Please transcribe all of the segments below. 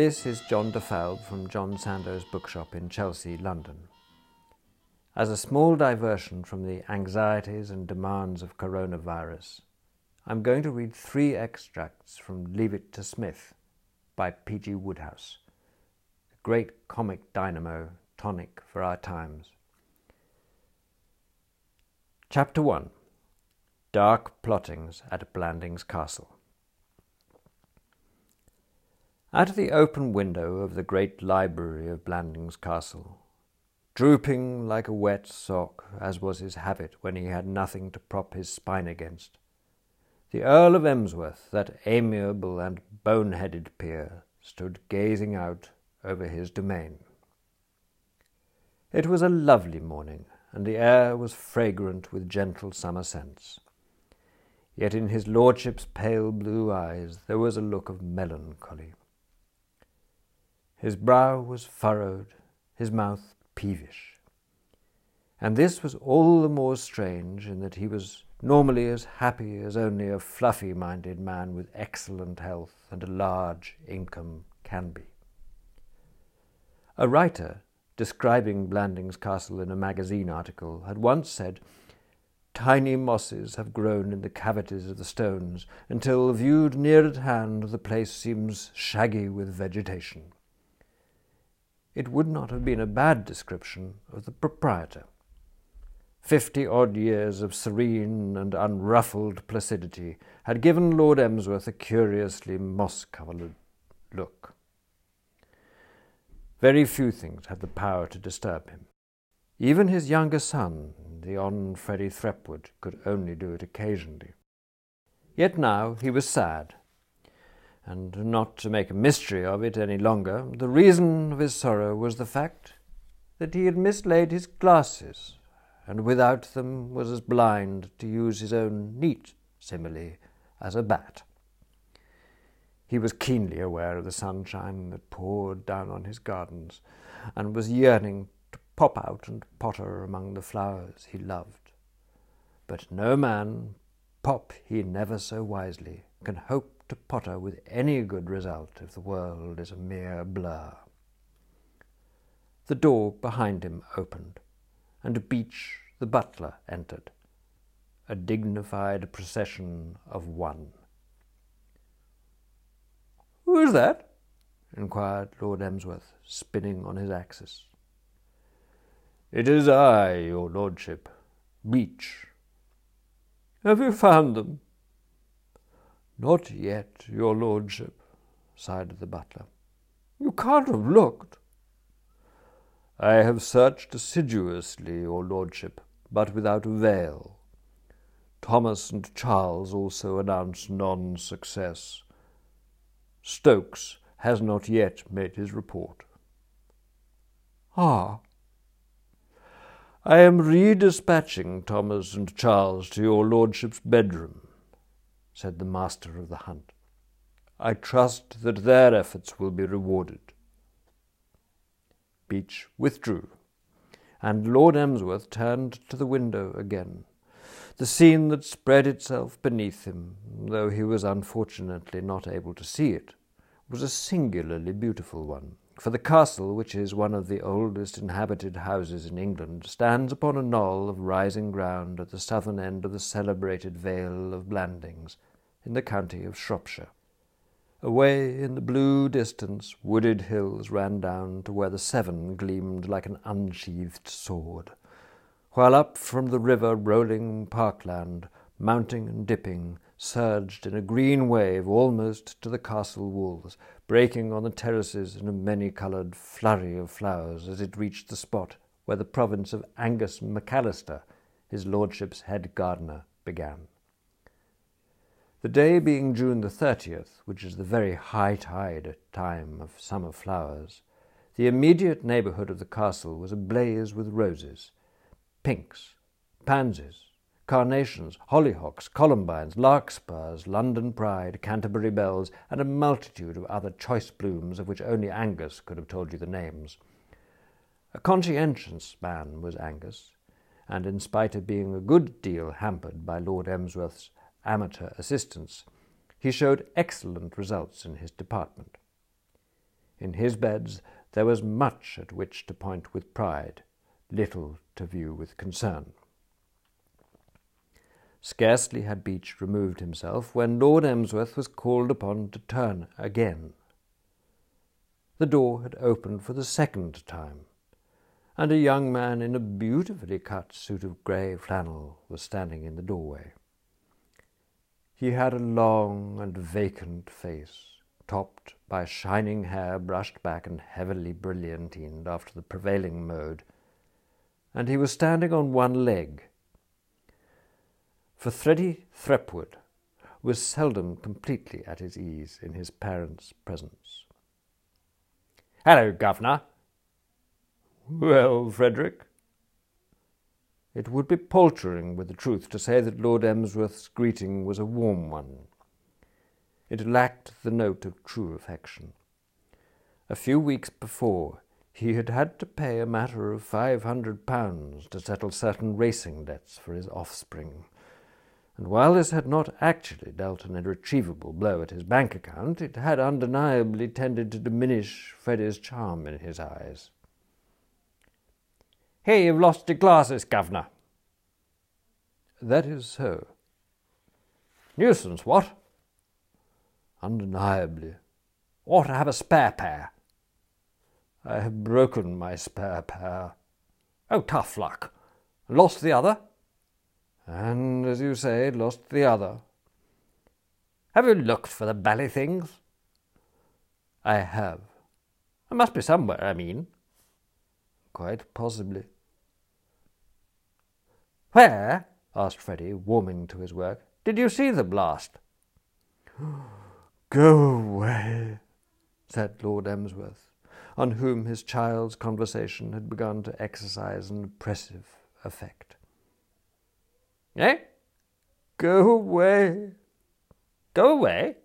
This is John de Falbe from John Sandoe's bookshop in Chelsea, London. As a small diversion from the anxieties and demands of coronavirus, I'm going to read three extracts from Leave It to Smith by P.G. Wodehouse, the great comic dynamo tonic for our times. Chapter 1 Dark Plottings at Blandings Castle. Out of the open window of the great library of Blandings Castle, drooping like a wet sock, as was his habit when he had nothing to prop his spine against, the Earl of Emsworth, that amiable and bone-headed peer, stood gazing out over his domain. It was a lovely morning, and the air was fragrant with gentle summer scents. Yet in his lordship's pale blue eyes there was a look of melancholy. His brow was furrowed, his mouth peevish. And this was all the more strange in that he was normally as happy as only a fluffy minded man with excellent health and a large income can be. A writer, describing Blandings Castle in a magazine article, had once said, Tiny mosses have grown in the cavities of the stones until, viewed near at hand, the place seems shaggy with vegetation. It would not have been a bad description of the proprietor. Fifty odd years of serene and unruffled placidity had given Lord Emsworth a curiously moss covered look. Very few things had the power to disturb him. Even his younger son, the Hon. Freddie Threepwood, could only do it occasionally. Yet now he was sad, and not to make a mystery of it any longer, the reason of his sorrow was the fact that he had mislaid his glasses and without them was as blind, to use his own neat simile, as a bat. He was keenly aware of the sunshine that poured down on his gardens, and was yearning to pop out and potter among the flowers he loved. But no man, pop he never so wisely, can hope to potter with any good result if the world is a mere blur. The door behind him opened and Beach, the butler, entered, a dignified procession of one. Who is that? inquired Lord Emsworth, spinning on his axis. It is I, your lordship, Beach. Have you found them? Not yet, your lordship, sighed the butler. You can't have looked. I have searched assiduously, your lordship, but without avail. Thomas and Charles also announce non-success. Stokes has not yet made his report. Ah. I am redispatching Thomas and Charles to your lordship's bedroom, said the master of the hunt. I trust that their efforts will be rewarded. Beach withdrew, and Lord Emsworth turned to the window again. The scene that spread itself beneath him, though he was unfortunately not able to see it, was a singularly beautiful one. For the castle, which is one of the oldest inhabited houses in England, stands upon a knoll of rising ground at the southern end of the celebrated Vale of Blandings, in the county of Shropshire. Away in the blue distance, wooded hills ran down to where the Severn gleamed like an unsheathed sword, while up from the river rolling parkland, mounting and dipping, surged in a green wave almost to the castle walls, breaking on the terraces in a many-coloured flurry of flowers as it reached the spot where the province of Angus McAllister, his lordship's head gardener, began. The day being June the 30th, which is the very high tide time of summer flowers, the immediate neighbourhood of the castle was ablaze with roses, pinks, pansies, carnations, hollyhocks, columbines, larkspurs, London pride, Canterbury bells, and a multitude of other choice blooms of which only Angus could have told you the names. A conscientious man was Angus, and in spite of being a good deal hampered by Lord Emsworth's amateur assistants, he showed excellent results in his department. In his beds there was much at which to point with pride, little to view with concern. Scarcely had Beach removed himself when Lord Emsworth was called upon to turn again. The door had opened for the second time, and a young man in a beautifully cut suit of grey flannel was standing in the doorway. He had a long and vacant face, topped by shining hair brushed back and heavily brilliantined after the prevailing mode, and he was standing on one leg for Freddie Threepwood was seldom completely at his ease in his parents' presence. Hello, Governor. Well, Frederick. It would be paltering with the truth to say that Lord Emsworth's greeting was a warm one. It lacked the note of true affection. A few weeks before, he had had to pay a matter of five hundred pounds to settle certain racing debts for his offspring and while this had not actually dealt an irretrievable blow at his bank account, it had undeniably tended to diminish Freddie's charm in his eyes. Hey, you've lost your glasses, governor. That is so. Nuisance, what? Undeniably. Ought to have a spare pair. I have broken my spare pair. Oh, tough luck. Lost the other? and, as you say, lost the other. Have you looked for the bally things? I have. There must be somewhere, I mean. Quite possibly. Where? asked Freddie, warming to his work. Did you see the blast? Go away, said Lord Emsworth, on whom his child's conversation had begun to exercise an oppressive effect. Eh? Go away. Go away?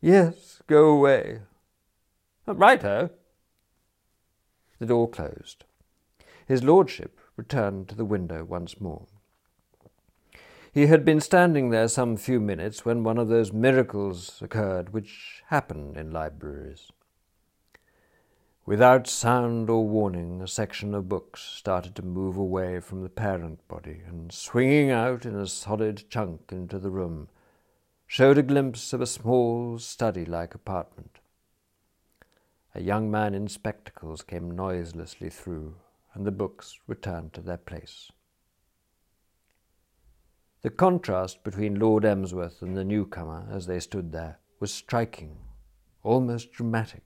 Yes, go away. Righto. The door closed. His lordship returned to the window once more. He had been standing there some few minutes when one of those miracles occurred which happen in libraries. Without sound or warning, a section of books started to move away from the parent body and, swinging out in a solid chunk into the room, showed a glimpse of a small, study like apartment. A young man in spectacles came noiselessly through, and the books returned to their place. The contrast between Lord Emsworth and the newcomer as they stood there was striking, almost dramatic.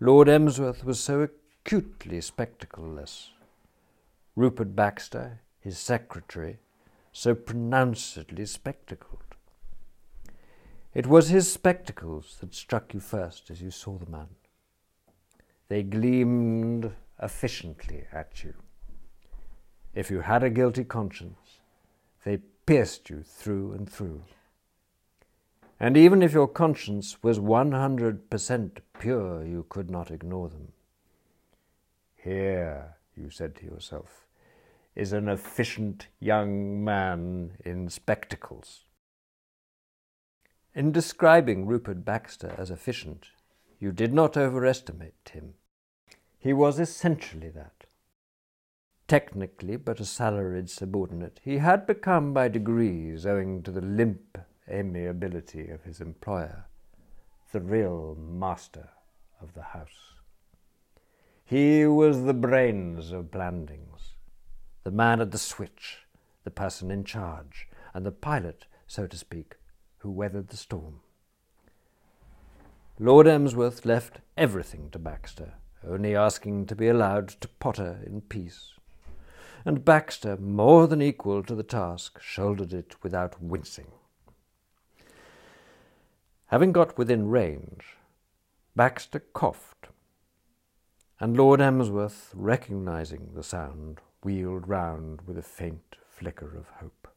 Lord Emsworth was so acutely spectacleless. Rupert Baxter, his secretary, so pronouncedly spectacled. It was his spectacles that struck you first as you saw the man. They gleamed efficiently at you. If you had a guilty conscience, they pierced you through and through. And even if your conscience was 100% pure, you could not ignore them. Here, you said to yourself, is an efficient young man in spectacles. In describing Rupert Baxter as efficient, you did not overestimate him. He was essentially that. Technically but a salaried subordinate, he had become by degrees, owing to the limp amiability of his employer, the real master of the house. He was the brains of Blandings, the man at the switch, the person in charge, and the pilot, so to speak, who weathered the storm. Lord Emsworth left everything to Baxter, only asking to be allowed to potter in peace. And Baxter, more than equal to the task, shouldered it without wincing. Having got within range, Baxter coughed, and Lord Emsworth, recognizing the sound, wheeled round with a faint flicker of hope.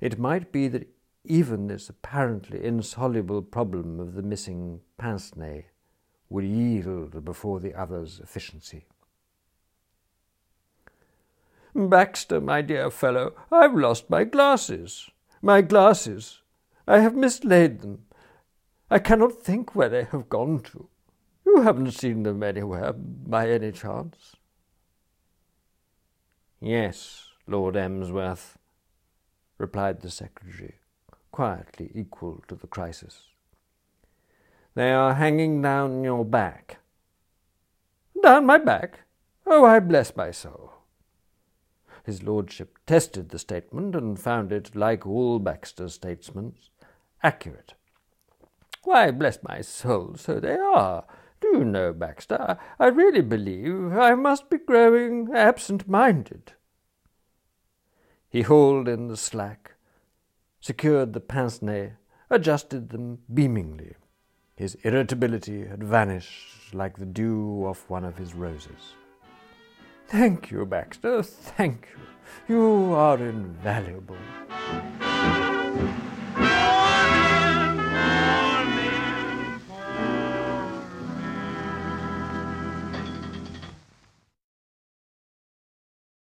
It might be that even this apparently insoluble problem of the missing pince nez would yield before the other's efficiency. Baxter, my dear fellow, I've lost my glasses. My glasses. I have mislaid them. I cannot think where they have gone to. You haven't seen them anywhere by any chance? Yes, Lord Emsworth, replied the secretary, quietly equal to the crisis. They are hanging down your back. Down my back? Oh, I bless my soul. His lordship tested the statement and found it, like all Baxter's statements, accurate. Why, bless my soul, so they are. Do you know, Baxter, I really believe I must be growing absent minded. He hauled in the slack, secured the pince nez, adjusted them beamingly. His irritability had vanished like the dew off one of his roses. Thank you, Baxter, thank you. You are invaluable.